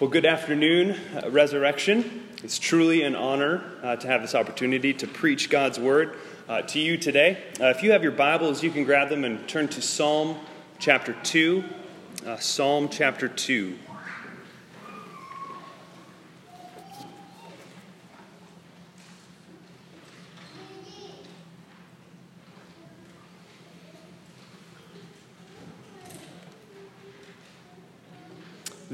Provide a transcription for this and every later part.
Well, good afternoon, uh, Resurrection. It's truly an honor uh, to have this opportunity to preach God's word uh, to you today. Uh, if you have your Bibles, you can grab them and turn to Psalm chapter 2. Uh, Psalm chapter 2.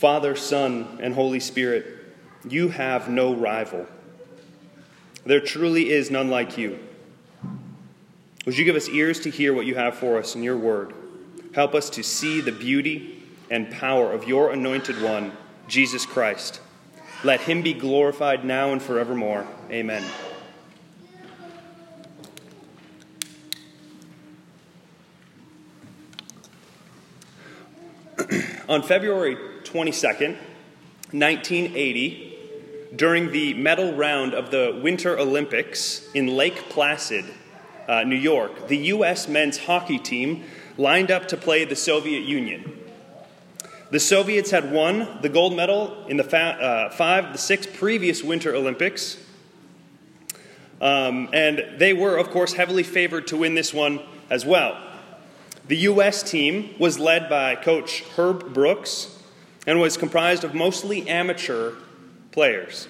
Father, Son, and Holy Spirit, you have no rival. There truly is none like you. Would you give us ears to hear what you have for us in your word? Help us to see the beauty and power of your anointed one, Jesus Christ. Let him be glorified now and forevermore. Amen. On February 22nd, 1980, during the medal round of the Winter Olympics in Lake Placid, uh, New York, the U.S. men's hockey team lined up to play the Soviet Union. The Soviets had won the gold medal in the fa- uh, five, the six previous Winter Olympics. Um, and they were, of course, heavily favored to win this one as well. The U.S. team was led by coach Herb Brooks and was comprised of mostly amateur players.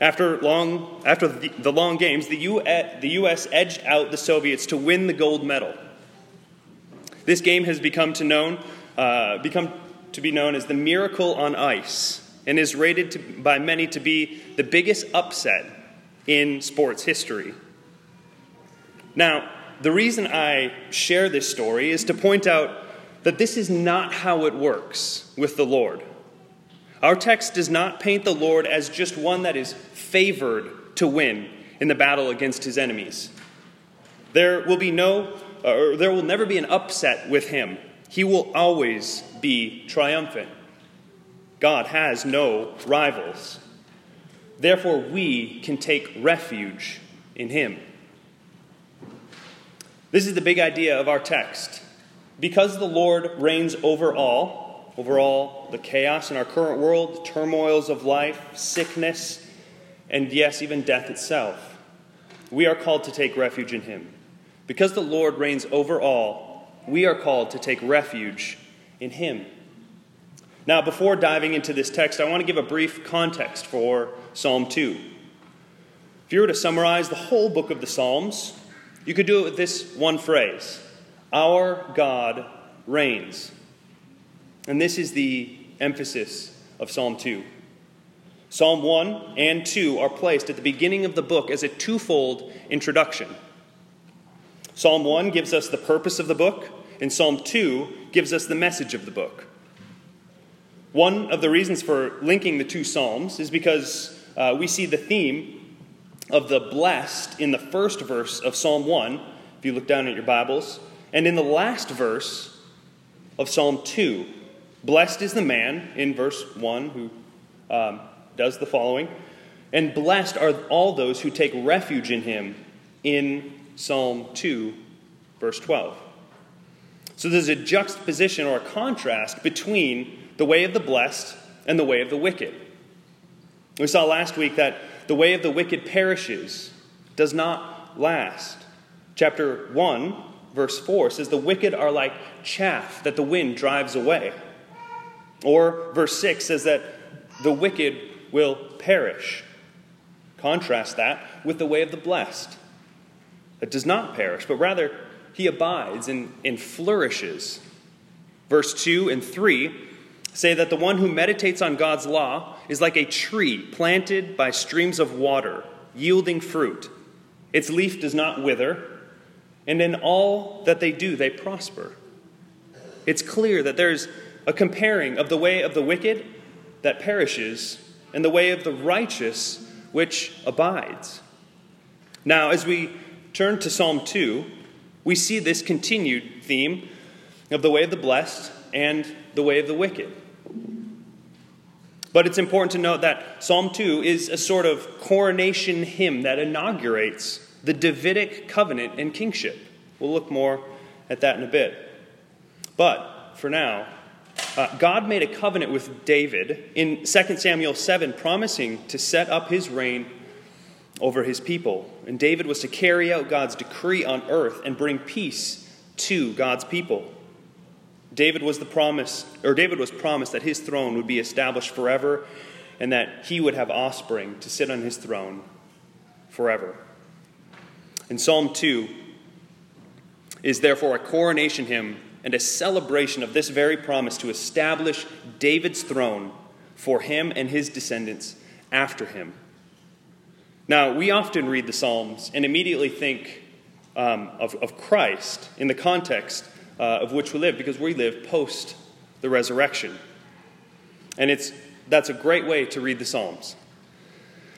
After, long, after the, the long games, the, U, the U.S. edged out the Soviets to win the gold medal. This game has become to, known, uh, become to be known as the Miracle on Ice and is rated to, by many to be the biggest upset in sports history. Now, the reason I share this story is to point out that this is not how it works with the Lord. Our text does not paint the Lord as just one that is favored to win in the battle against his enemies. There will be no, or there will never be an upset with him. He will always be triumphant. God has no rivals. Therefore, we can take refuge in him. This is the big idea of our text. Because the Lord reigns over all, over all the chaos in our current world, the turmoils of life, sickness, and yes, even death itself. We are called to take refuge in Him. Because the Lord reigns over all, we are called to take refuge in Him. Now, before diving into this text, I want to give a brief context for Psalm 2. If you were to summarize the whole book of the Psalms, you could do it with this one phrase Our God reigns. And this is the emphasis of Psalm 2. Psalm 1 and 2 are placed at the beginning of the book as a twofold introduction. Psalm 1 gives us the purpose of the book, and Psalm 2 gives us the message of the book. One of the reasons for linking the two Psalms is because uh, we see the theme of the blessed in the first verse of Psalm 1, if you look down at your Bibles, and in the last verse of Psalm 2, Blessed is the man, in verse 1, who um, does the following. And blessed are all those who take refuge in him in Psalm 2, verse 12. So there's a juxtaposition or a contrast between the way of the blessed and the way of the wicked. We saw last week that the way of the wicked perishes, does not last. Chapter 1, verse 4 says, The wicked are like chaff that the wind drives away. Or verse 6 says that the wicked will perish. Contrast that with the way of the blessed that does not perish, but rather he abides and, and flourishes. Verse 2 and 3 say that the one who meditates on God's law is like a tree planted by streams of water, yielding fruit. Its leaf does not wither, and in all that they do, they prosper. It's clear that there's a comparing of the way of the wicked that perishes and the way of the righteous which abides. Now, as we turn to Psalm 2, we see this continued theme of the way of the blessed and the way of the wicked. But it's important to note that Psalm 2 is a sort of coronation hymn that inaugurates the Davidic covenant and kingship. We'll look more at that in a bit. But for now, uh, God made a covenant with David in 2 Samuel 7, promising to set up his reign over his people. And David was to carry out God's decree on earth and bring peace to God's people. David was the promise, or David was promised that his throne would be established forever and that he would have offspring to sit on his throne forever. In Psalm 2 is therefore a coronation hymn and a celebration of this very promise to establish David's throne for him and his descendants after him. Now, we often read the Psalms and immediately think um, of, of Christ in the context uh, of which we live because we live post the resurrection. And it's, that's a great way to read the Psalms.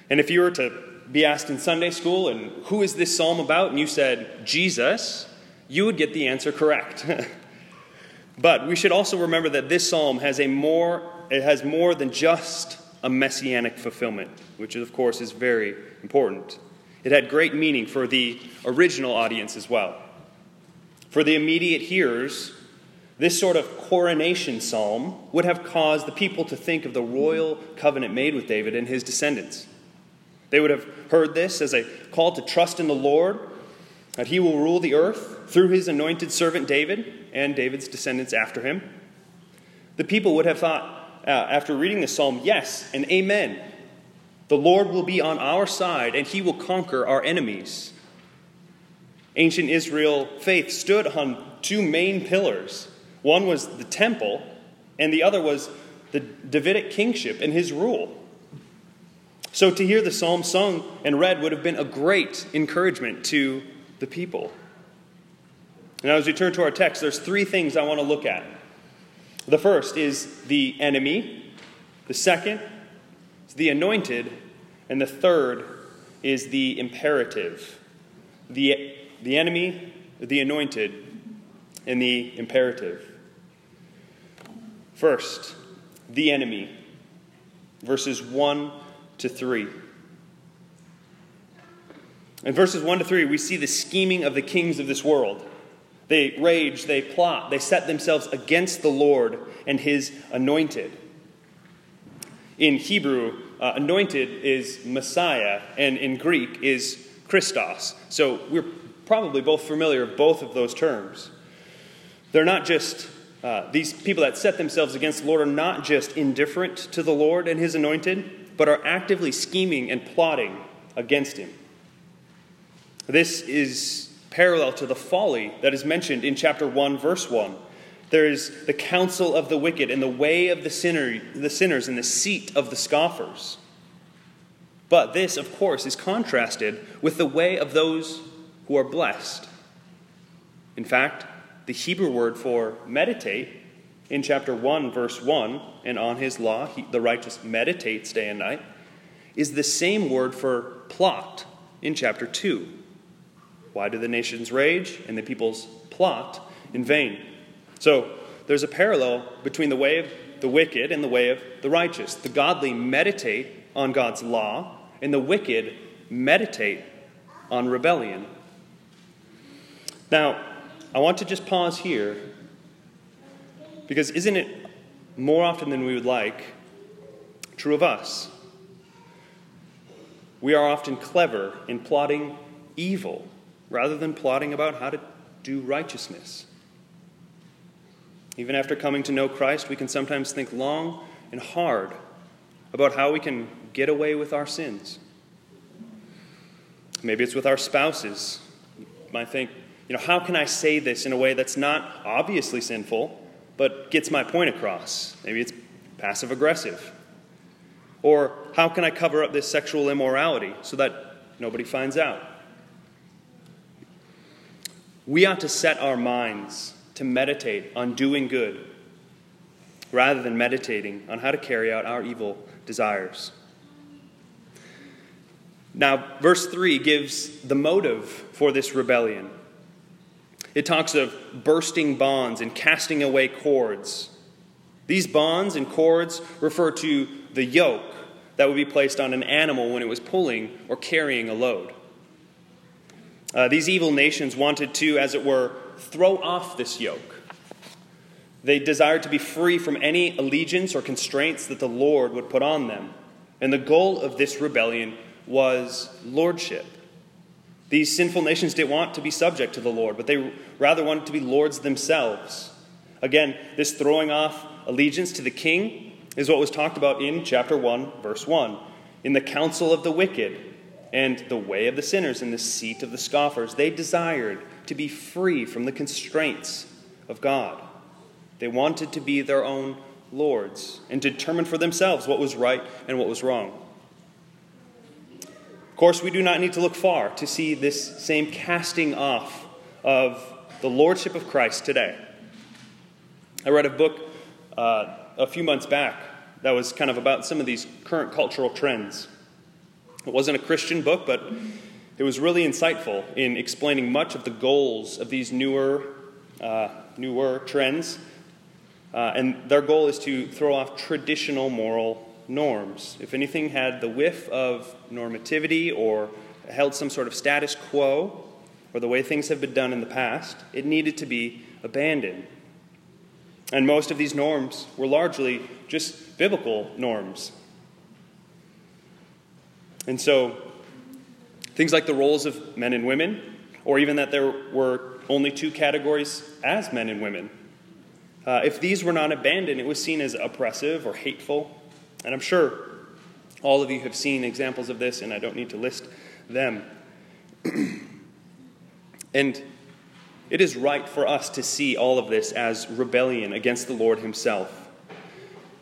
And if you were to be asked in Sunday school, and who is this psalm about? And you said, Jesus, you would get the answer correct. but we should also remember that this psalm has a more, it has more than just a messianic fulfillment, which of course is very important. It had great meaning for the original audience as well. For the immediate hearers, this sort of coronation psalm would have caused the people to think of the royal covenant made with David and his descendants. They would have heard this as a call to trust in the Lord, that he will rule the earth through his anointed servant David and David's descendants after him. The people would have thought, uh, after reading the psalm, yes and amen. The Lord will be on our side and he will conquer our enemies. Ancient Israel faith stood on two main pillars. One was the temple, and the other was the Davidic kingship and his rule. So to hear the psalm sung and read would have been a great encouragement to the people. Now, as we turn to our text, there's three things I want to look at. The first is the enemy, the second is the anointed, and the third is the imperative. The the enemy, the anointed, and the imperative. First, the enemy, verses 1 to 3. In verses 1 to 3, we see the scheming of the kings of this world. They rage, they plot, they set themselves against the Lord and his anointed. In Hebrew, uh, anointed is Messiah, and in Greek is Christos. So we're probably both familiar with both of those terms. They're not just, uh, these people that set themselves against the Lord are not just indifferent to the Lord and his anointed, but are actively scheming and plotting against him. This is parallel to the folly that is mentioned in chapter 1, verse 1. There is the counsel of the wicked and the way of the, sinner, the sinners and the seat of the scoffers. But this, of course, is contrasted with the way of those who are blessed. In fact, the Hebrew word for meditate in chapter 1, verse 1, and on his law, he, the righteous meditates day and night, is the same word for plot in chapter 2. Why do the nations rage and the peoples plot in vain? So there's a parallel between the way of the wicked and the way of the righteous. The godly meditate on God's law, and the wicked meditate on rebellion Now, I want to just pause here because isn't it more often than we would like true of us? We are often clever in plotting evil rather than plotting about how to do righteousness. Even after coming to know Christ, we can sometimes think long and hard about how we can get away with our sins. Maybe it's with our spouses. You might think, you know, how can I say this in a way that's not obviously sinful, but gets my point across? Maybe it's passive aggressive. Or how can I cover up this sexual immorality so that nobody finds out? We ought to set our minds to meditate on doing good rather than meditating on how to carry out our evil desires. Now, verse 3 gives the motive for this rebellion. It talks of bursting bonds and casting away cords. These bonds and cords refer to the yoke that would be placed on an animal when it was pulling or carrying a load. Uh, these evil nations wanted to, as it were, throw off this yoke. They desired to be free from any allegiance or constraints that the Lord would put on them. And the goal of this rebellion was lordship. These sinful nations didn't want to be subject to the Lord, but they rather wanted to be lords themselves. Again, this throwing off allegiance to the king is what was talked about in chapter 1, verse 1. In the counsel of the wicked and the way of the sinners and the seat of the scoffers, they desired to be free from the constraints of God. They wanted to be their own lords and determine for themselves what was right and what was wrong. Course, we do not need to look far to see this same casting off of the lordship of Christ today. I read a book uh, a few months back that was kind of about some of these current cultural trends. It wasn't a Christian book, but it was really insightful in explaining much of the goals of these newer, uh, newer trends. Uh, and their goal is to throw off traditional moral norms. If anything had the whiff of normativity or held some sort of status quo, or the way things have been done in the past, it needed to be abandoned. And most of these norms were largely just biblical norms. And so, things like the roles of men and women, or even that there were only two categories as men and women, uh, if these were not abandoned, it was seen as oppressive or hateful. And I'm sure all of you have seen examples of this, and I don't need to list them. and it is right for us to see all of this as rebellion against the Lord Himself.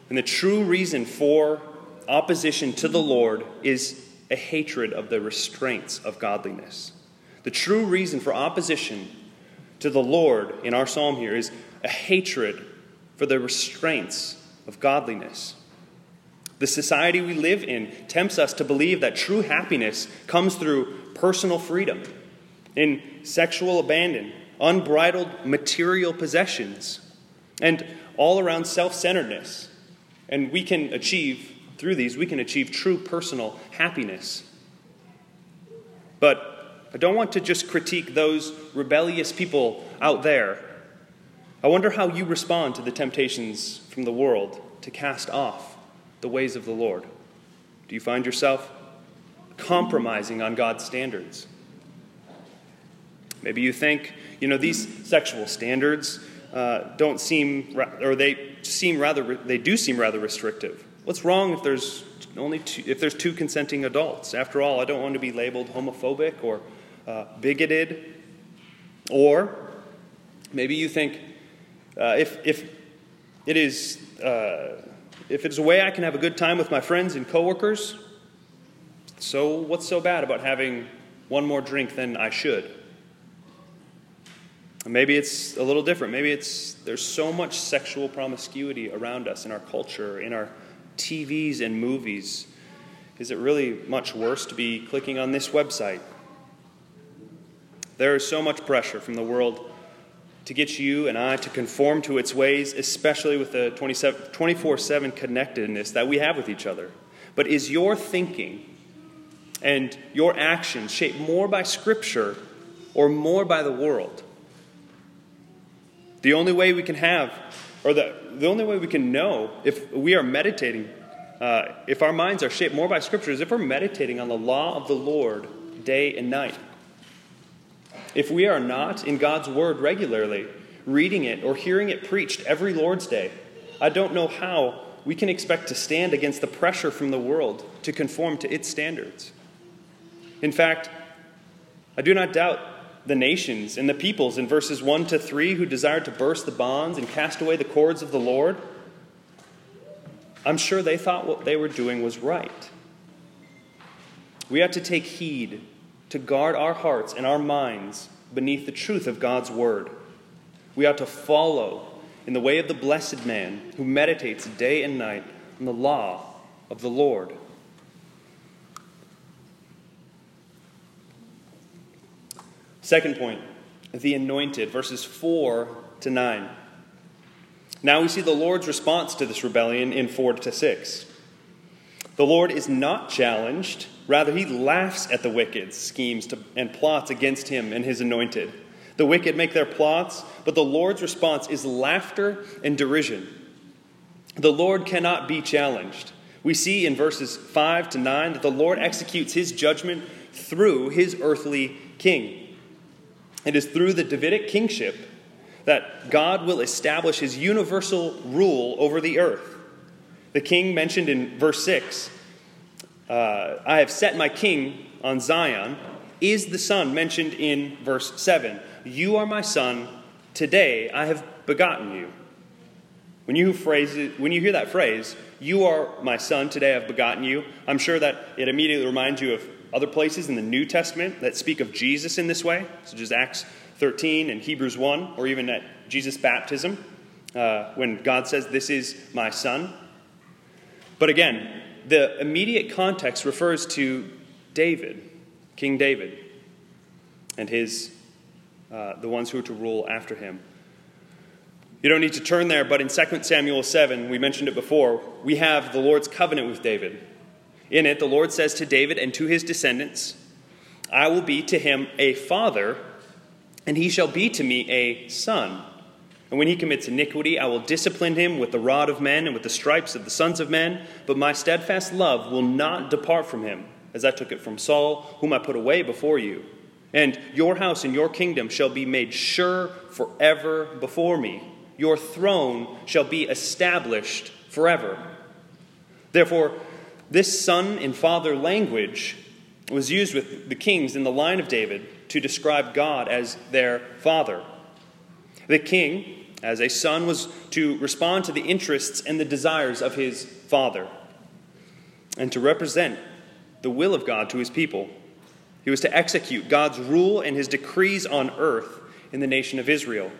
And the true reason for opposition to the Lord is a hatred of the restraints of godliness. The true reason for opposition to the Lord in our psalm here is a hatred for the restraints of godliness. The society we live in tempts us to believe that true happiness comes through personal freedom, in sexual abandon, unbridled material possessions, and all around self centeredness. And we can achieve, through these, we can achieve true personal happiness. But I don't want to just critique those rebellious people out there. I wonder how you respond to the temptations from the world to cast off the ways of the Lord? Do you find yourself compromising on God's standards? Maybe you think, you know, these sexual standards uh, don't seem, or they seem rather, they do seem rather restrictive. What's wrong if there's only two, if there's two consenting adults? After all, I don't want to be labeled homophobic or uh, bigoted. Or maybe you think, uh, if if it is uh, if it's a way I can have a good time with my friends and coworkers, so what's so bad about having one more drink than I should? Maybe it's a little different. Maybe it's there's so much sexual promiscuity around us in our culture, in our TVs and movies. Is it really much worse to be clicking on this website? There is so much pressure from the world to get you and I to conform to its ways, especially with the 24 7 connectedness that we have with each other. But is your thinking and your actions shaped more by Scripture or more by the world? The only way we can have, or the, the only way we can know if we are meditating, uh, if our minds are shaped more by Scripture, is if we're meditating on the law of the Lord day and night. If we are not in God's Word regularly, reading it or hearing it preached every Lord's Day, I don't know how we can expect to stand against the pressure from the world to conform to its standards. In fact, I do not doubt the nations and the peoples in verses 1 to 3 who desired to burst the bonds and cast away the cords of the Lord. I'm sure they thought what they were doing was right. We have to take heed to guard our hearts and our minds beneath the truth of God's word. We ought to follow in the way of the blessed man who meditates day and night on the law of the Lord. Second point, the anointed, verses 4 to 9. Now we see the Lord's response to this rebellion in 4 to 6. The Lord is not challenged, rather, he laughs at the wicked schemes to, and plots against him and his anointed. The wicked make their plots, but the Lord's response is laughter and derision. The Lord cannot be challenged. We see in verses 5 to 9 that the Lord executes his judgment through his earthly king. It is through the Davidic kingship that God will establish his universal rule over the earth. The king mentioned in verse 6 uh, I have set my king on Zion, is the son mentioned in verse 7. You are my son, today I have begotten you. When you, phrase it, when you hear that phrase, you are my son, today I've begotten you, I'm sure that it immediately reminds you of other places in the New Testament that speak of Jesus in this way, such as Acts 13 and Hebrews 1, or even at Jesus' baptism, uh, when God says, This is my son. But again, the immediate context refers to David, King David, and his, uh, the ones who are to rule after him. You don't need to turn there, but in 2 Samuel 7, we mentioned it before, we have the Lord's covenant with David. In it, the Lord says to David and to his descendants, I will be to him a father, and he shall be to me a son. And when he commits iniquity, I will discipline him with the rod of men and with the stripes of the sons of men. But my steadfast love will not depart from him, as I took it from Saul, whom I put away before you. And your house and your kingdom shall be made sure forever before me. Your throne shall be established forever. Therefore, this son and father language was used with the kings in the line of David to describe God as their father. The king, as a son, was to respond to the interests and the desires of his father and to represent the will of God to his people. He was to execute God's rule and his decrees on earth in the nation of Israel.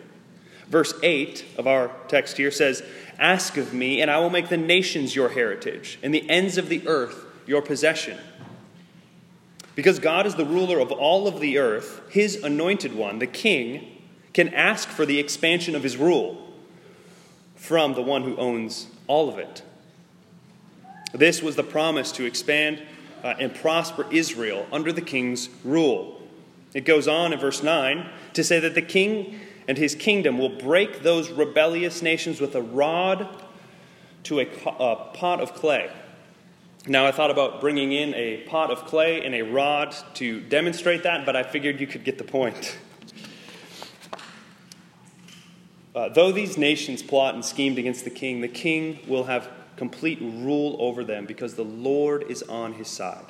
Verse 8 of our text here says, Ask of me, and I will make the nations your heritage, and the ends of the earth your possession. Because God is the ruler of all of the earth, his anointed one, the king, can ask for the expansion of his rule from the one who owns all of it. This was the promise to expand uh, and prosper Israel under the king's rule. It goes on in verse 9 to say that the king and his kingdom will break those rebellious nations with a rod to a, a, pot of clay. Now, I thought about bringing in a pot of clay and a rod to demonstrate that, but I figured you could get the point. Uh, though these nations plot and schemed against the king, the king will have complete rule over them because the Lord is on his side.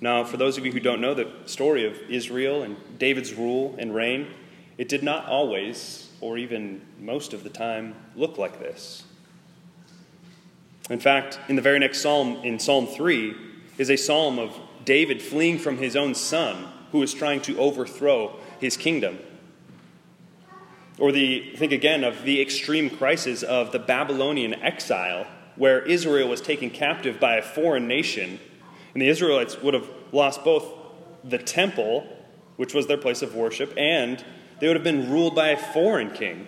Now, for those of you who don't know the story of Israel and David's rule and reign, it did not always, or even most of the time, look like this. In fact, in the very next psalm, in Psalm 3, is a psalm of David fleeing from his own son who is trying to overthrow his kingdom. Or the, think again of the extreme crisis of the Babylonian exile, where Israel was taken captive by a foreign nation, and the Israelites would have lost both the temple, which was their place of worship, and they would have been ruled by a foreign king.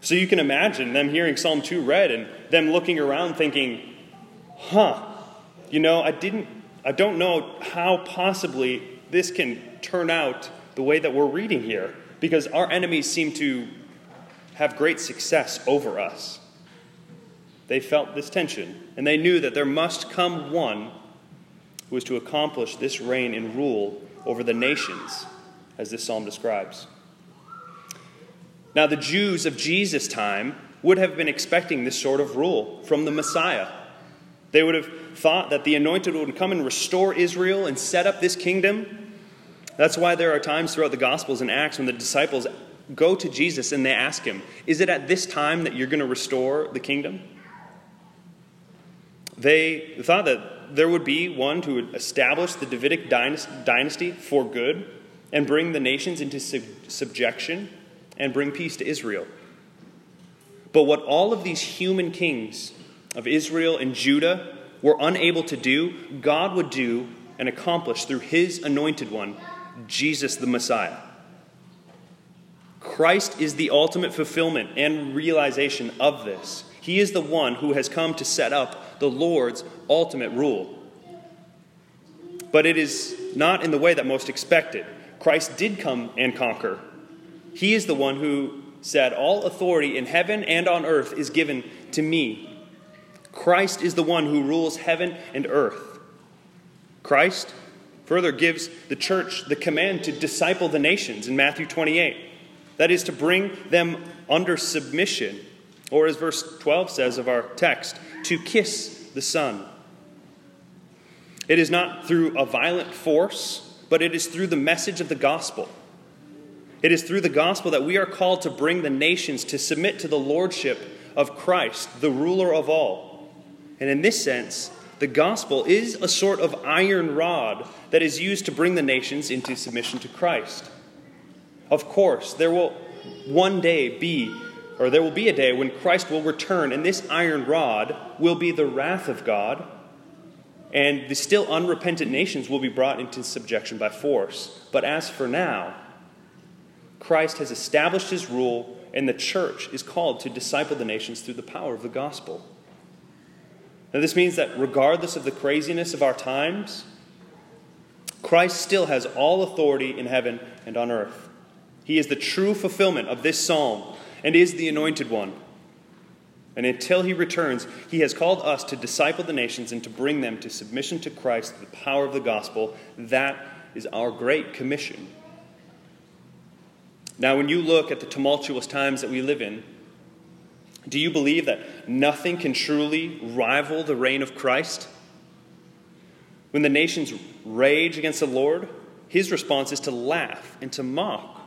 So you can imagine them hearing Psalm 2 read and them looking around thinking, huh, you know, I didn't, I don't know how possibly this can turn out the way that we're reading here. Because our enemies seem to have great success over us. They felt this tension, and they knew that there must come one who was to accomplish this reign and rule over the nations, as this psalm describes. Now, the Jews of Jesus' time would have been expecting this sort of rule from the Messiah. They would have thought that the anointed would come and restore Israel and set up this kingdom. That's why there are times throughout the Gospels and Acts when the disciples go to Jesus and they ask him, Is it at this time that you're going to restore the kingdom? They thought that there would be one who would establish the Davidic dynasty for good and bring the nations into subjection and bring peace to Israel. But what all of these human kings of Israel and Judah were unable to do, God would do and accomplish through his anointed one, Jesus the Messiah. Christ is the ultimate fulfillment and realization of this. He is the one who has come to set up the Lord's ultimate rule. But it is not in the way that most expected. Christ did come and conquer. He is the one who said, All authority in heaven and on earth is given to me. Christ is the one who rules heaven and earth. Christ further gives the church the command to disciple the nations in Matthew 28. That is, to bring them under submission, or as verse 12 says of our text, to kiss the Son. It is not through a violent force, but it is through the message of the gospel. It is through the gospel that we are called to bring the nations to submit to the lordship of Christ, the ruler of all. And in this sense, the gospel is a sort of iron rod that is used to bring the nations into submission to Christ. Of course, there will one day be, or there will be a day when Christ will return, and this iron rod will be the wrath of God, and the still unrepentant nations will be brought into subjection by force. But as for now, Christ has established his rule, and the church is called to disciple the nations through the power of the gospel. Now, this means that regardless of the craziness of our times, Christ still has all authority in heaven and on earth. He is the true fulfillment of this psalm and is the anointed one. And until he returns, he has called us to disciple the nations and to bring them to submission to Christ, the power of the gospel. That is our great commission. Now, when you look at the tumultuous times that we live in, do you believe that nothing can truly rival the reign of Christ? When the nations rage against the Lord, his response is to laugh and to mock.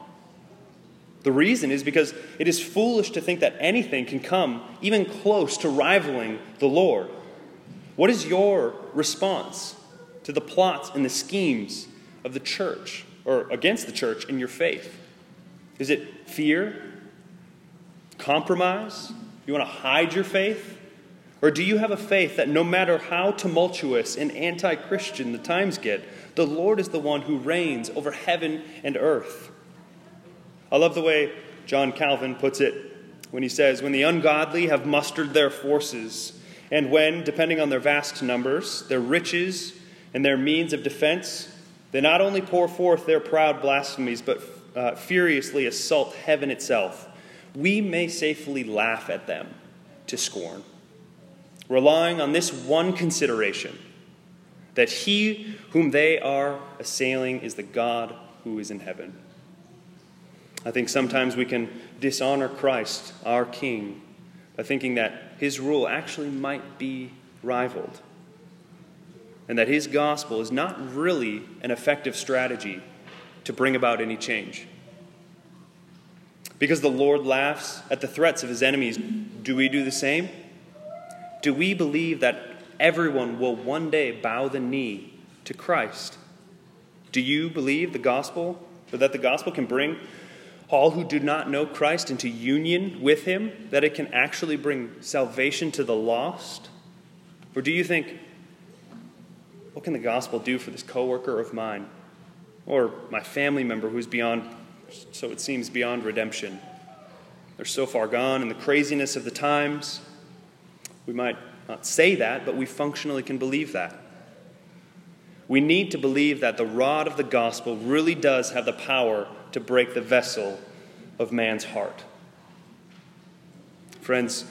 The reason is because it is foolish to think that anything can come even close to rivaling the Lord. What is your response to the plots and the schemes of the church or against the church in your faith? Is it fear? Compromise? You want to hide your faith? Or do you have a faith that no matter how tumultuous and anti Christian the times get, the Lord is the one who reigns over heaven and earth? I love the way John Calvin puts it when he says, When the ungodly have mustered their forces, and when, depending on their vast numbers, their riches, and their means of defense, they not only pour forth their proud blasphemies, but uh, furiously assault heaven itself, we may safely laugh at them to scorn, relying on this one consideration that he whom they are assailing is the God who is in heaven. I think sometimes we can dishonor Christ, our King, by thinking that his rule actually might be rivaled, and that his gospel is not really an effective strategy to bring about any change. Because the Lord laughs at the threats of his enemies, do we do the same? Do we believe that everyone will one day bow the knee to Christ? Do you believe the gospel, or that the gospel can bring all who do not know Christ into union with him, that it can actually bring salvation to the lost? Or do you think, what can the gospel do for this coworker of mine or my family member who's beyond, so it seems, beyond redemption? They're so far gone in the craziness of the times. We might not say that, but we functionally can believe that. We need to believe that the rod of the gospel really does have the power to break the vessel of man's heart. Friends,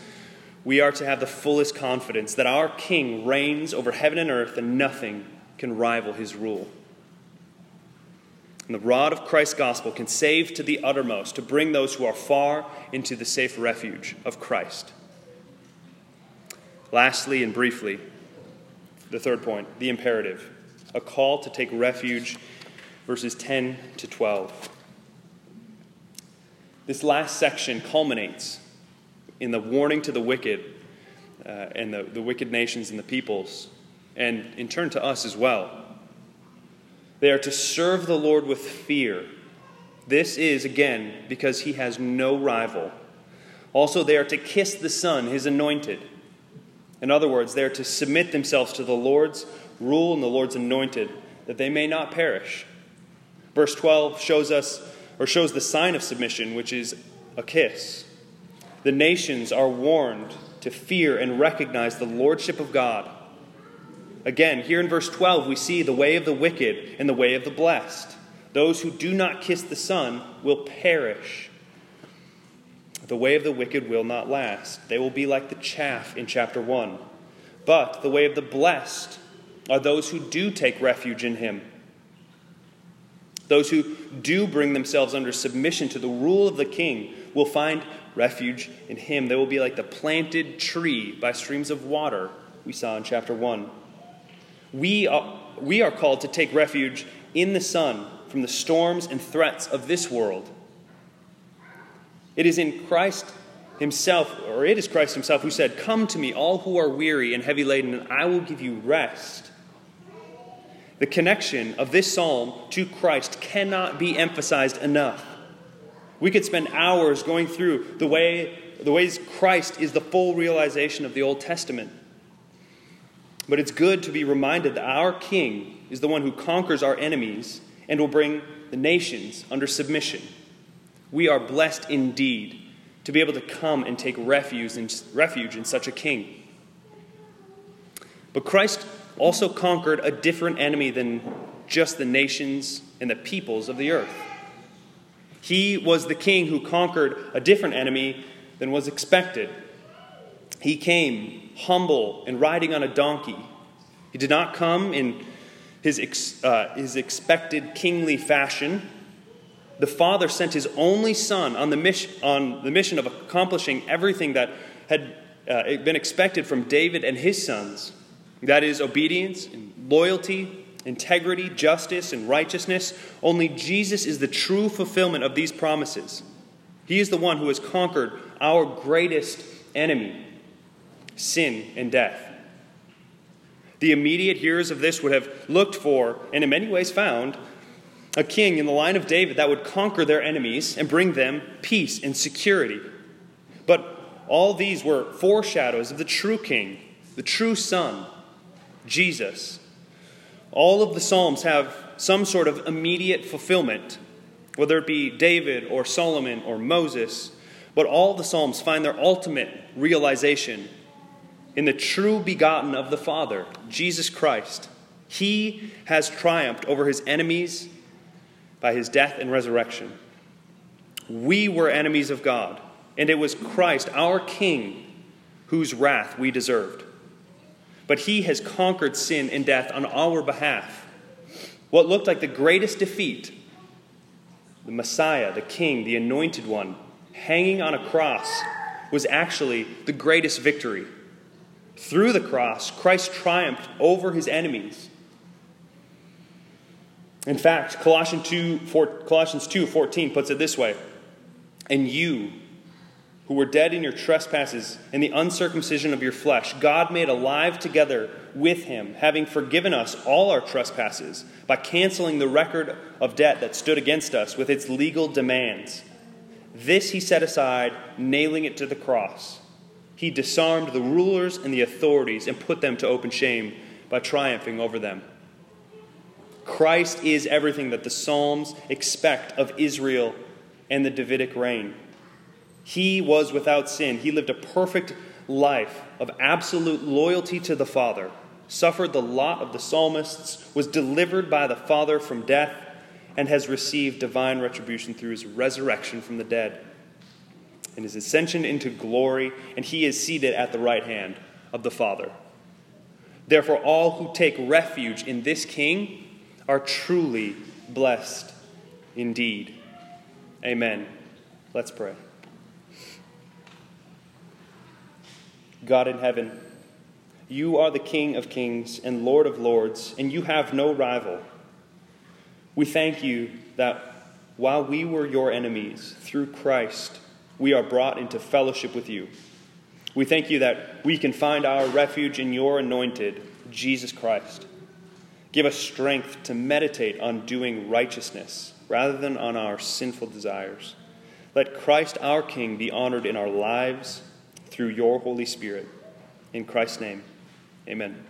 we are to have the fullest confidence that our King reigns over heaven and earth and nothing can rival his rule. And the rod of Christ's gospel can save to the uttermost to bring those who are far into the safe refuge of Christ. Lastly and briefly, the third point, the imperative, a call to take refuge, verses 10 to 12. This last section culminates in the warning to the wicked uh, and the, the wicked nations and the peoples, and in turn to us as well. They are to serve the Lord with fear. This is, again, because he has no rival. Also, they are to kiss the Son, his anointed. In other words, they are to submit themselves to the Lord's rule and the Lord's anointed, that they may not perish. Verse 12 shows us, or shows the sign of submission, which is a kiss. The nations are warned to fear and recognize the lordship of God. Again, here in verse 12, we see the way of the wicked and the way of the blessed. Those who do not kiss the Son will perish. The way of the wicked will not last. They will be like the chaff in chapter 1. But the way of the blessed are those who do take refuge in Him. Those who do bring themselves under submission to the rule of the King will find refuge in Him. They will be like the planted tree by streams of water we saw in chapter 1. We are, we are called to take refuge in the Son from the storms and threats of this world. It is in Christ Himself, or it is Christ Himself, who said, Come to me, all who are weary and heavy laden, and I will give you rest. The connection of this psalm to Christ cannot be emphasized enough. We could spend hours going through the way the ways Christ is the full realization of the Old Testament. But it's good to be reminded that our King is the one who conquers our enemies and will bring the nations under submission. We are blessed indeed to be able to come and take refuge in, refuge in such a king. But Christ also conquered a different enemy than just the nations and the peoples of the earth. He was the king who conquered a different enemy than was expected. He came humble and riding on a donkey. He did not come in his, ex, uh, his expected kingly fashion. The Father sent his only Son on the mission, on the mission of accomplishing everything that had uh, been expected from David and his sons that is, obedience and loyalty integrity, justice, and righteousness. Only Jesus is the true fulfillment of these promises. He is the one who has conquered our greatest enemy, sin and death. The immediate hearers of this would have looked for, and in many ways found, a king in the line of David that would conquer their enemies and bring them peace and security. But all these were foreshadows of the true king, the true son, Jesus. All of the Psalms have some sort of immediate fulfillment, whether it be David or Solomon or Moses, but all the Psalms find their ultimate realization in the true begotten of the Father, Jesus Christ. He has triumphed over his enemies by his death and resurrection. We were enemies of God, and it was Christ, our King, whose wrath we deserved but he has conquered sin and death on our behalf. What looked like the greatest defeat, the Messiah, the King, the anointed one, hanging on a cross, was actually the greatest victory. Through the cross, Christ triumphed over his enemies. In fact, Colossians 2, 4, Colossians 2 14 puts it this way And you, who were dead in your trespasses and the uncircumcision of your flesh, God made alive together with him, having forgiven us all our trespasses by canceling the record of debt that stood against us with its legal demands. This he set aside, nailing it to the cross. He disarmed the rulers and the authorities and put them to open shame by triumphing over them. Christ is everything that the Psalms expect of Israel and the Davidic reign. He was without sin. He lived a perfect life of absolute loyalty to the Father, suffered the lot of the psalmists, was delivered by the Father from death, and has received divine retribution through his resurrection from the dead and his ascension into glory, and he is seated at the right hand of the Father. Therefore, all who take refuge in this King are truly blessed indeed. Amen. Let's pray. God in heaven, you are the King of kings and Lord of lords, and you have no rival. We thank you that while we were your enemies, through Christ, we are brought into fellowship with you. We thank you that we can find our refuge in your anointed, Jesus Christ. Give us strength to meditate on doing righteousness rather than on our sinful desires. Let Christ our King be honored in our lives through your Holy Spirit. In Christ's name, amen.